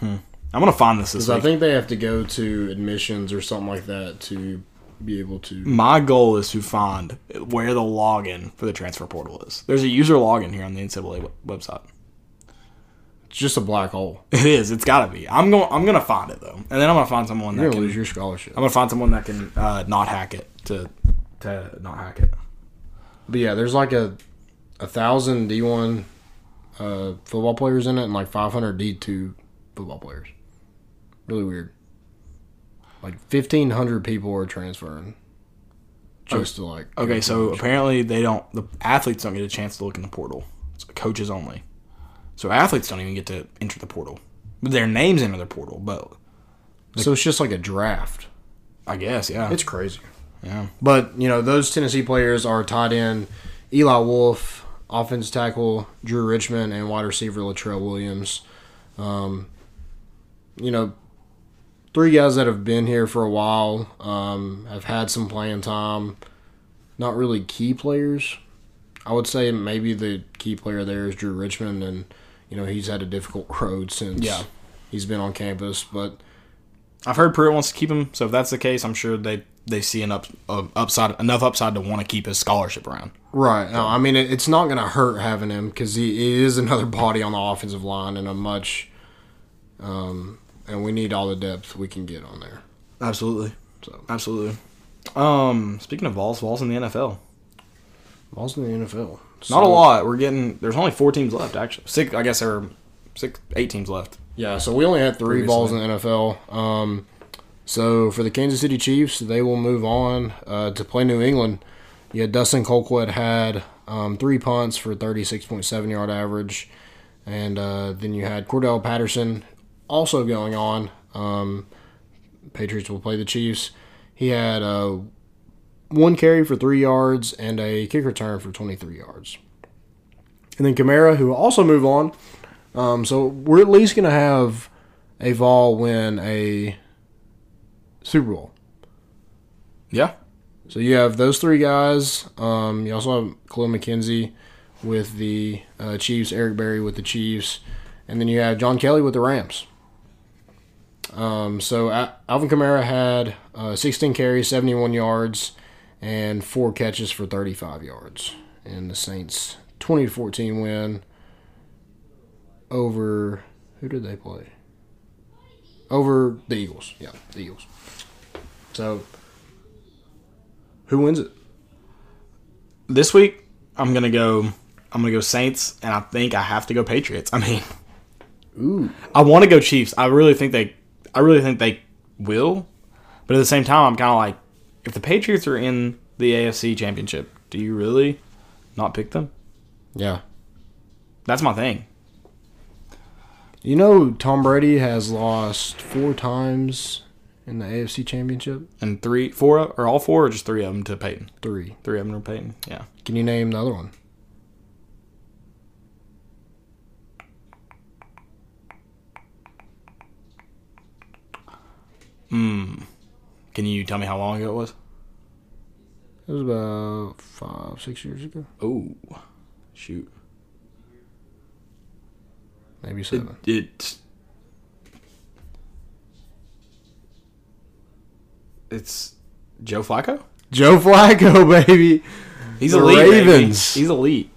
I'm gonna find this this
because I think they have to go to admissions or something like that to be able to.
My goal is to find where the login for the transfer portal is. There's a user login here on the NCAA w- website.
It's just a black hole.
It is. It's got to be. I'm going. I'm gonna find it though, and then I'm gonna find someone
You're
that can.
lose your scholarship.
I'm gonna find someone that can uh, not hack it to to not hack it.
But yeah, there's like a a thousand D one uh, football players in it, and like 500 D two football players. Really weird. Like 1,500 people are transferring. Just to like.
Okay, so apparently they don't. The athletes don't get a chance to look in the portal. It's coaches only. So athletes don't even get to enter the portal. Their names enter the portal, but
so it's just like a draft.
I guess yeah.
It's crazy.
yeah.
But you know those Tennessee players are tied in. Eli Wolf, offense tackle Drew Richmond, and wide receiver Latrell Williams. Um, you know, three guys that have been here for a while, um, have had some playing time. Not really key players. I would say maybe the key player there is Drew Richmond, and you know he's had a difficult road since
Yeah.
he's been on campus. But
I've heard Pruitt wants to keep him, so if that's the case, I'm sure they they see an up uh, upside enough upside to want to keep his scholarship around.
Right. No, I mean, it, it's not going to hurt having him because he, he is another body on the offensive line and a much, um, and we need all the depth we can get on there.
Absolutely,
So,
absolutely. Um, speaking of Vols, Vols in the NFL.
balls in the NFL.
Not a lot. We're getting. There's only four teams left. Actually, six. I guess there are six, eight teams left.
Yeah. So we only had three
Previously.
balls in the NFL. Um, so for the Kansas City Chiefs, they will move on uh, to play New England. Yeah, Dustin Colquitt had um, three punts for 36.7 yard average, and uh, then you had Cordarrelle Patterson also going on. Um, Patriots will play the Chiefs. He had uh, one carry for three yards and a kick return for 23 yards. And then Kamara, who will also move on. Um, so we're at least going to have a Vol win a Super Bowl.
Yeah,
So you have those three guys. Um, you also have Kahlil McKenzie with the uh, Chiefs, Eric Berry with the Chiefs, and then you have John Kelly with the Rams. Um, so Alvin Kamara had uh, 16 carries, 71 yards, and four catches for 35 yards. And the Saints 20 to 14 win over who did they play? Over the Eagles. Yeah, the Eagles. So who wins it?
This week, I'm gonna go. I'm gonna go Saints, and I think I have to go Patriots. I mean,
Ooh.
I want to go Chiefs. I really think they. I really think they will, but at the same time, I'm kind of like, if the Patriots are in the AFC Championship, do you really not pick them?
Yeah.
That's my thing.
You know Tom Brady has lost four times in the AFC Championship?
And three, four, or all four, or just three of them to Peyton.
Three.
Three of them to Peyton. Yeah.
Can you name the other one? Mm.
Can you tell me how long ago it was?
It was about five, six years ago.
Oh, shoot.
Maybe seven.
it it's Joe Flacco.
Joe Flacco, baby.
He's
The
elite. baby.
Ravens.
He's elite.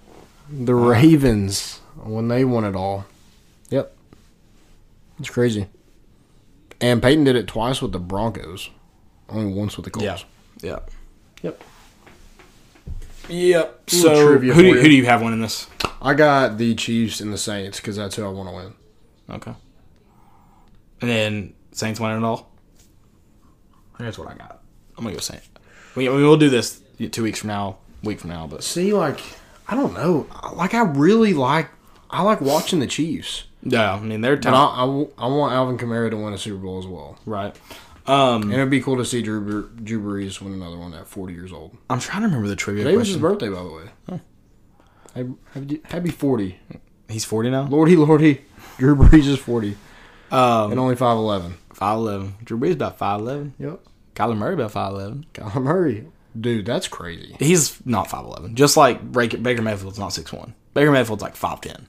The Ravens when they won it all. Yep. It's crazy. And Peyton did it twice with the Broncos. Only once with the Colts.
Yeah. Yeah.
Yep.
Yep. So who do, you,
you.
who do you have winning this?
I got the Chiefs and the Saints because that's who I want to win.
Okay. And then Saints winning it all. I that's what I got. I'm gonna go Saints. We, we will do this two weeks from now, week from now, but
See, like, I don't know. Like, I really like, I like watching the Chiefs.
Yeah, I mean they're
I,
talent,
I, w- I want Alvin Kamara to win a Super Bowl as well.
right? Um,
And it'd be cool to see Drew, Drew Brees win another one at 40 years old.
I'm trying to remember the trivia
Today was his birthday, by the way. Happy, happy, happy 40.
He's 40 now.
Lordy, lordy. Drew Brees is 40
Um,
and only 5'11.
five eleven. Drew Brees about five eleven.
Yep.
Kyler Murray about five eleven.
Kyler Murray. Dude, that's crazy.
He's not five eleven. Just like Baker, Baker Mayfield's not six one. Baker Mayfield's like five ten.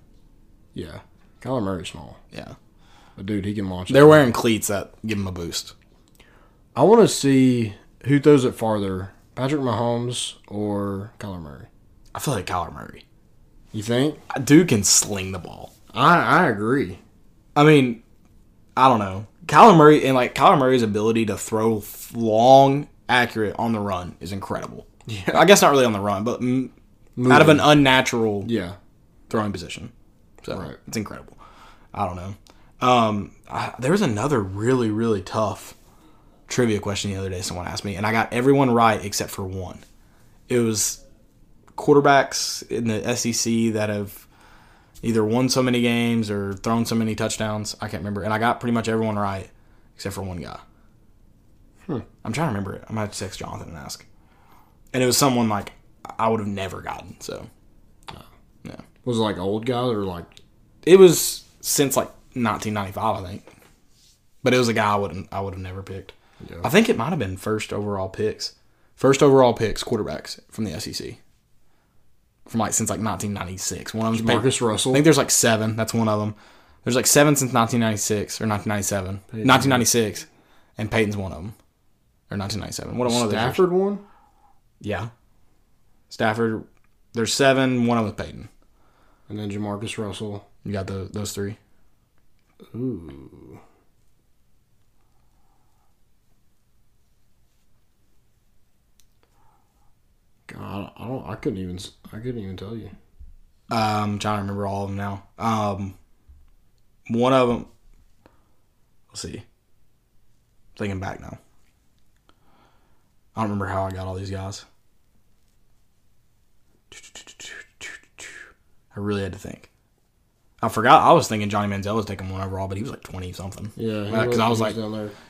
Yeah. Kyler Murray's small.
Yeah,
But, dude, he can launch
they're wearing cleats that give him a boost.
I want to see who throws it farther Patrick Mahomes or Kyler Murray.
I feel like Kyler Murray.
You think?
Dude can sling the ball.
I, I agree.
I mean, I don't know. Kyler Murray and like Kyler Murray's ability to throw long, accurate on the run is incredible.
Yeah.
I guess not really on the run, but mm, out of an unnatural
Yeah.
throwing position. So
Right.
it's incredible. I don't know. Um, I, there was another really really tough trivia question the other day. Someone asked me, and I got everyone right except for one. It was quarterbacks in the SEC that have either won so many games or thrown so many touchdowns. I can't remember, and I got pretty much everyone right except for one guy.
Hmm.
I'm trying to remember it. I might have to text Jonathan and ask. And it was someone like I would have never gotten. So yeah.
Was it like old guy or like
It was since like 1995, I think. But it was a guy I wouldn't I would have never picked.
Yeah.
I think it might have been first overall picks, first overall picks quarterbacks from the SEC. From like since like 1996. One of them's
Marcus Russell?
I think there's like seven. That's one of them. There's like seven since 1996 or 1997, 1996, and Peyton's one of them, or 1997. One, one of.
Stafford one?
Yeah. Stafford. There's seven. One of them's Peyton.
And then JaMarcus Russell.
You got the, those three.
Ooh. God, I don't. I couldn't even. I couldn't even tell you.
Um, I'm trying to remember all of them now. Um, one of them. Let's see. Thinking back now. I don't remember how I got all these guys. I really had to think. I forgot. I was thinking Johnny Manziel was taking one overall, but he was like twenty something.
Yeah,
because I was like,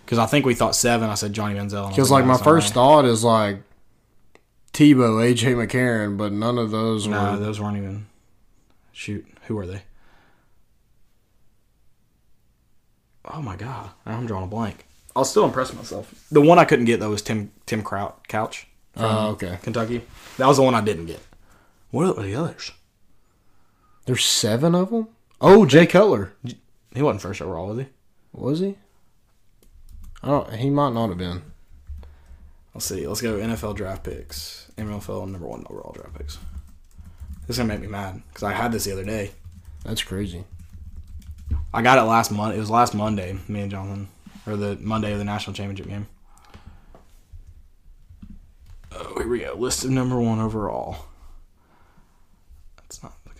because I think we thought seven. I said Johnny Manziel. and I was
Because like my first
right.
thought is like Tebow, AJ McCarron, but none of those
No,
were.
those weren't even. Shoot, who are they? Oh my god, I'm drawing a blank. I'll still impress myself. The one I couldn't get though was Tim Tim Kraut Couch.
Oh, okay.
Kentucky. That was the one I didn't get. What are the others?
There's seven of them. Oh, Jay Cutler
He wasn't first overall, was he?
was he? I don't. He might not have been.
Let's see. Let's go NFL draft picks. NFL number one overall draft picks. This is gonna make me mad because I had this the other day.
That's crazy.
I got it last month. It was last Monday. Me and Jonathan, or the Monday of the national championship game. Oh, here we go. List of number one overall.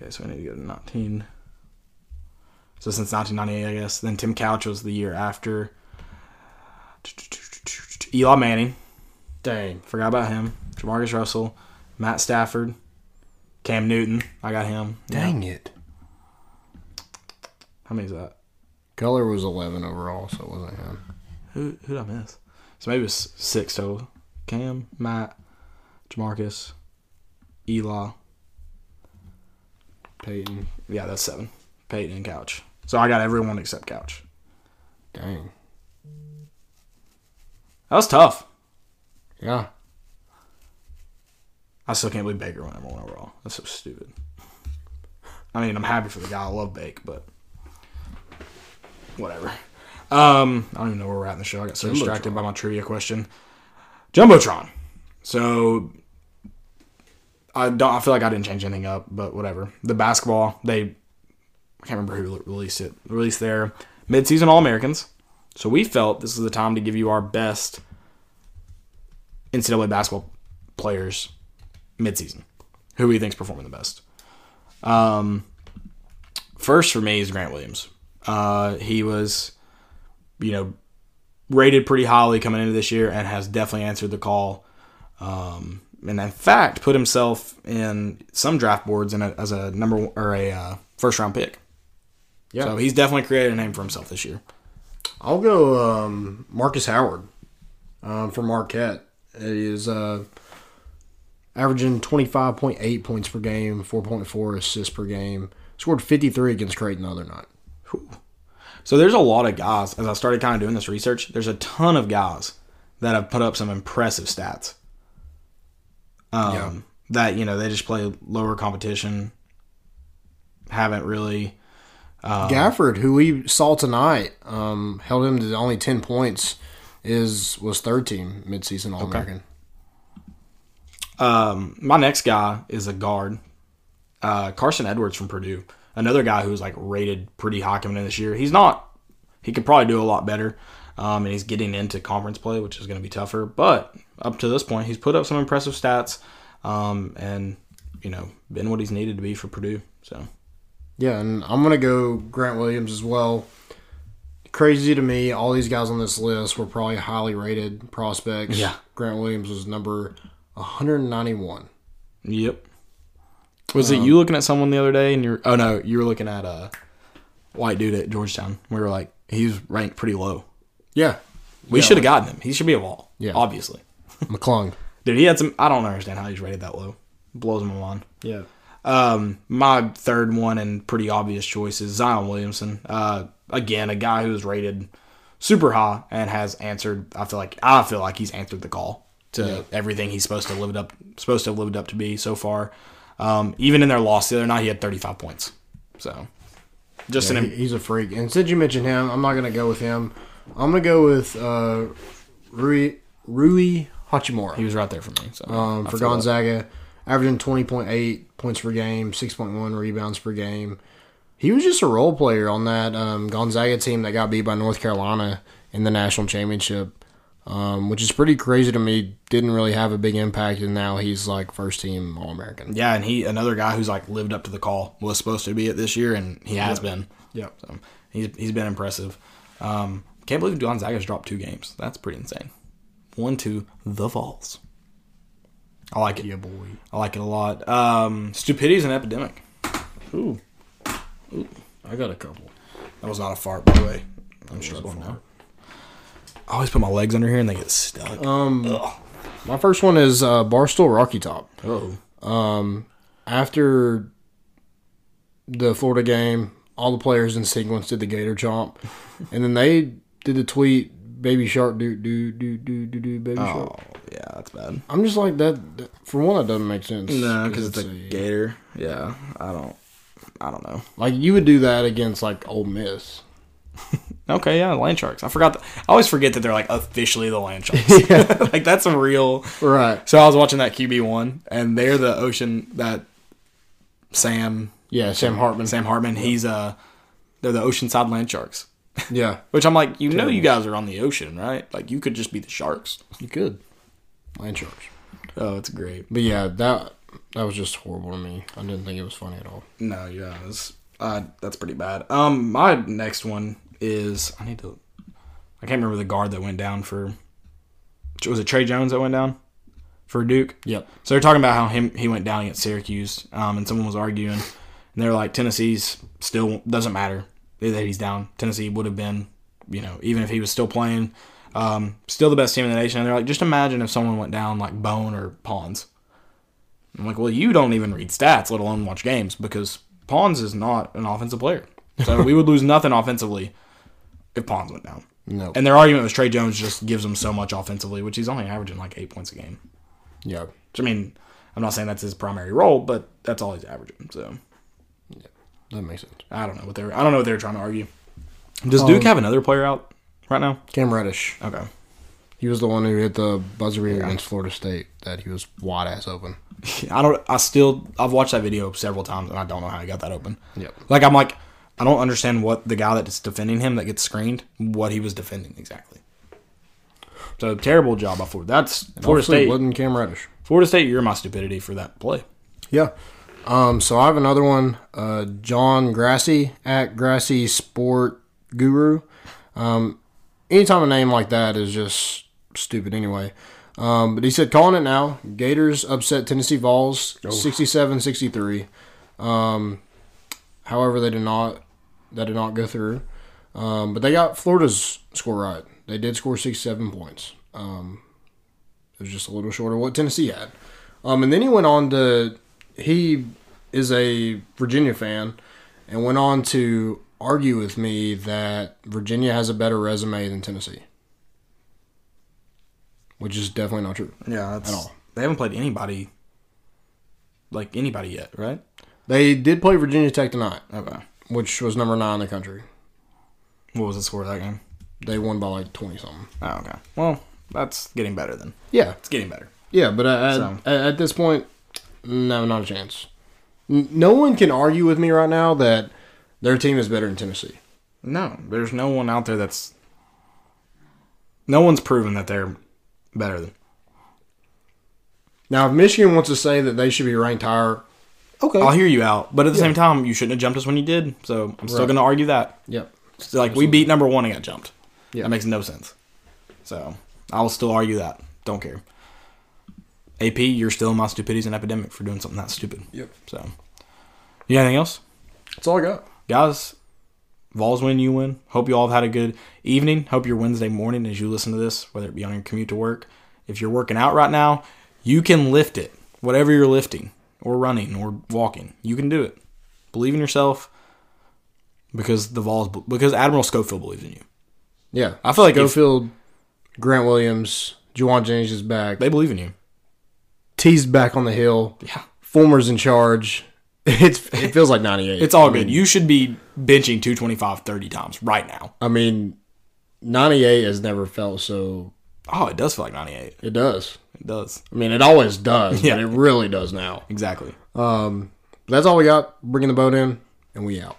Okay. So I need to go to nineteen. So since 1998, I guess. Then Tim Couch was the year after. Eli Manning.
Dang.
Forgot about him. JaMarcus Russell, Matt Stafford, Cam Newton. I got him.
Dang
Yeah.
it.
How many is that?
Cutler was 11 overall, so it wasn't him.
Who who did I miss? So maybe it's six total. Cam, Matt, JaMarcus, Eli.
Peyton.
Yeah, that's seven. Peyton and Couch. So I got everyone except Couch.
Dang.
That was tough.
Yeah.
I still can't believe Baker went number one overall. That's so stupid. I mean, I'm happy for the guy. I love Bake, but whatever. Um, I don't even know where we're at in the show. I got so
Jumbotron.
distracted by my trivia question. Jumbotron. So I don't. I feel like I didn't change anything up, but whatever. The basketball. They. I can't remember who released it. Released their midseason All Americans. So we felt this is the time to give you our best NCAA basketball players midseason. Who we think's performing the best? Um, first for me is Grant Williams. Uh, he was, you know, rated pretty highly coming into this year and has definitely answered the call. Um, and in fact, put himself in some draft boards in a, as a number one, or a uh, first round pick.
Yeah.
So he's definitely created a name for himself this year.
I'll go um, Markus Howard um, for Marquette. He is uh, averaging 25.8 points per game, 4.4 assists per game. Scored 53 against Creighton the other night.
So there's a lot of guys. As I started kind of doing this research, there's a ton of guys that have put up some impressive stats. Um,
Yeah.
That you know they just play lower competition. Haven't really. Um,
Gafford, who we saw tonight, um, held him to only 10 points. Is was third team midseason All American.
Um, my next guy is a guard, uh, Carson Edwards from Purdue. Another guy who's like rated pretty high coming in this year. He's not. He could probably do a lot better, um, and he's getting into conference play, which is going to be tougher. But up to this point, he's put up some impressive stats, um, and you know been what he's needed to be for Purdue. So
Yeah, and I'm gonna go Grant Williams as well. Crazy to me, all these guys on this list were probably highly rated prospects.
Yeah.
Grant Williams was number 191.
Yep. Was it you looking at someone the other day and you're oh no, you were looking at a white dude at Georgetown. We were like, he's ranked pretty low.
Yeah,
We
Yeah,
should have gotten him. He should be a wall.
Yeah.
Obviously.
McClung.
Dude, he had some I don't understand how he's rated that low. Blows my mind.
Yeah,
Um, my third one and pretty obvious choice is Zion Williamson. Uh, again, a guy who is rated super high and has answered. I feel like I feel like he's answered the call to everything he's supposed to live it up supposed to have lived up to be so far. Um, even in their loss the other night, he had 35 points. So, just
Yeah,
an
he- he's a freak. And since you mentioned him, I'm not gonna go with him. I'm gonna go with uh, Rui Rui Hachimura.
he was right there for me. So
um, for
feel that.
Gonzaga, averaging 20.8 points per game, 6.1 rebounds per game. He was just a role player on that um, Gonzaga team that got beat by North Carolina in the national championship, um, which is pretty crazy to me. Didn't really have a big impact, and now he's like first team All American.
Yeah, and he another guy who's like lived up to the call was supposed to be it this year, and he has been.
Yeah.
So he's he's been impressive. Um, can't believe Gonzaga's dropped two games. That's pretty insane. One two, the Vols. I like it.
Yeah, boy.
I like it a lot. Um, stupidity is an epidemic. Ooh, Ooh.
I got a couple.
that was not a fart, by the way. I'm struggling now. I always put my legs under here and they get stuck.
Um, my first one is uh, Barstool Rocky Top.
oh, Um,
after the Florida game, all the players in sequence did the Gator chomp, and then they did the tweet, "Baby Shark, do do do do do do, Baby Shark."
oh, Yeah, that's bad.
I'm just like that. that- For one, that doesn't make sense.
No, because it's a
a-
gator. Yeah, I don't. I don't know.
like you would do that against like Ole Miss.
Okay, yeah, land sharks. I forgot. That, I always forget that they're like officially the land sharks. like that's a real.
Right.
So I was watching that QB one, and they're the ocean that Sam
Yeah, Sam Hartman.
Sam Hartman. He's uh, they're the Oceanside land sharks.
Yeah,
Which I'm like, you know, you guys are on the ocean, right? Like you could just be the sharks.
you could. Land sharks.
Oh, it's great.
But yeah, that that was just horrible to me. I didn't think it was funny at all.
No, yeah, it's, uh, that's pretty bad. Um, my next one is I need to. I can't remember the guard that went down for. Was it Tre Jones that went down for Duke?
Yep.
So they're talking about how him he went down against Syracuse, um, and someone was arguing, and they're like Tennessee's still doesn't matter that he's down. Tennessee would have been, you know, even if he was still playing, um, still the best team in the nation. And they're like, just imagine if someone went down like Bone or Pons. I'm like, well, you don't even read stats, let alone watch games, because Pons is not an offensive player. So we would lose nothing offensively if Pons went down.
No.
And their argument was Tre Jones just gives them so much offensively, which he's only averaging like eight points a game.
yeah.
Which, I mean, I'm not saying that's his primary role, but that's all he's averaging. So
That makes sense.
I don't know what they're I don't know what they're trying to argue. Does Duke um, have another player out right now?
Cam Reddish.
Okay.
He was the one who hit the buzzer beater against Florida State. That he was wide ass open.
I don't. I still. I've watched that video several times, and I don't know how he got that open.
Yep.
Like I'm like, I don't understand what the guy that's defending him that gets screened, what he was defending exactly. So terrible job by Florida. That's Florida State.
wasn't Cam Reddish.
Florida State, you're my stupidity for that play.
Yeah. Um, so I have another one. Uh, John Grassy at Grassy Sport Guru. Um, anytime a name like that is just stupid anyway. Um, but he said, calling it now. Gators upset Tennessee Vols 67 63. Um, however, they did not. That did not go through. Um, but they got Florida's score right. They did score 67 points. Um, it was just a little short of what Tennessee had. Um, and then he went on to he is a Virginia fan and went on to argue with me that Virginia has a better resume than Tennessee, which is definitely not true.
Yeah, that's,
At all.
They haven't played anybody, like anybody yet, right?
They did play Virginia Tech tonight,
Okay.
which was number nine in the country.
What was the score of that game?
They won by like twenty something.
Oh, okay. Well, that's getting better then.
Yeah,
It's getting better.
yeah, but
So-
at, at this point, no, not a chance. No one can argue with me right now that their team is better than Tennessee.
No, there's no one out there that's. No one's proven that they're better than.
Now, if Michigan wants to say that they should be ranked higher, okay.
I'll hear you out, but at the same time, you shouldn't have jumped us when you did. So I'm still
Right.
going to argue that.
Yep.
Like we beat number one and got jumped.
Yeah.
That makes no sense. So I'll still argue that. Don't care. AP, you're still in my stupidity's an epidemic for doing something that stupid.
Yep.
So, you got anything else,
That's all I got.
guys? Vols win, you win. Hope you all have had a good evening. Hope your Wednesday morning as you listen to this, whether it be on your commute to work. If you're working out right now, you can lift it. Whatever you're lifting or running or walking, you can do it. Believe in yourself because the Vols, because Admiral Schofield believes in you.
Yeah.
I feel like if-
Schofield, Grant Williams, Jauan Jennings is back.
They believe in you.
T's back on the hill.
Yeah.
Fulmer's in charge. It's it feels like 98.
It's all
I mean,
good. You should be benching 225 30 times right now.
I mean, 98 has never felt so.
Oh, it does feel like 98.
It does.
It does.
I mean, it always does,
Yeah.
but it really does now.
Exactly.
Um, that's all we got. Bringing the boat in, and we out.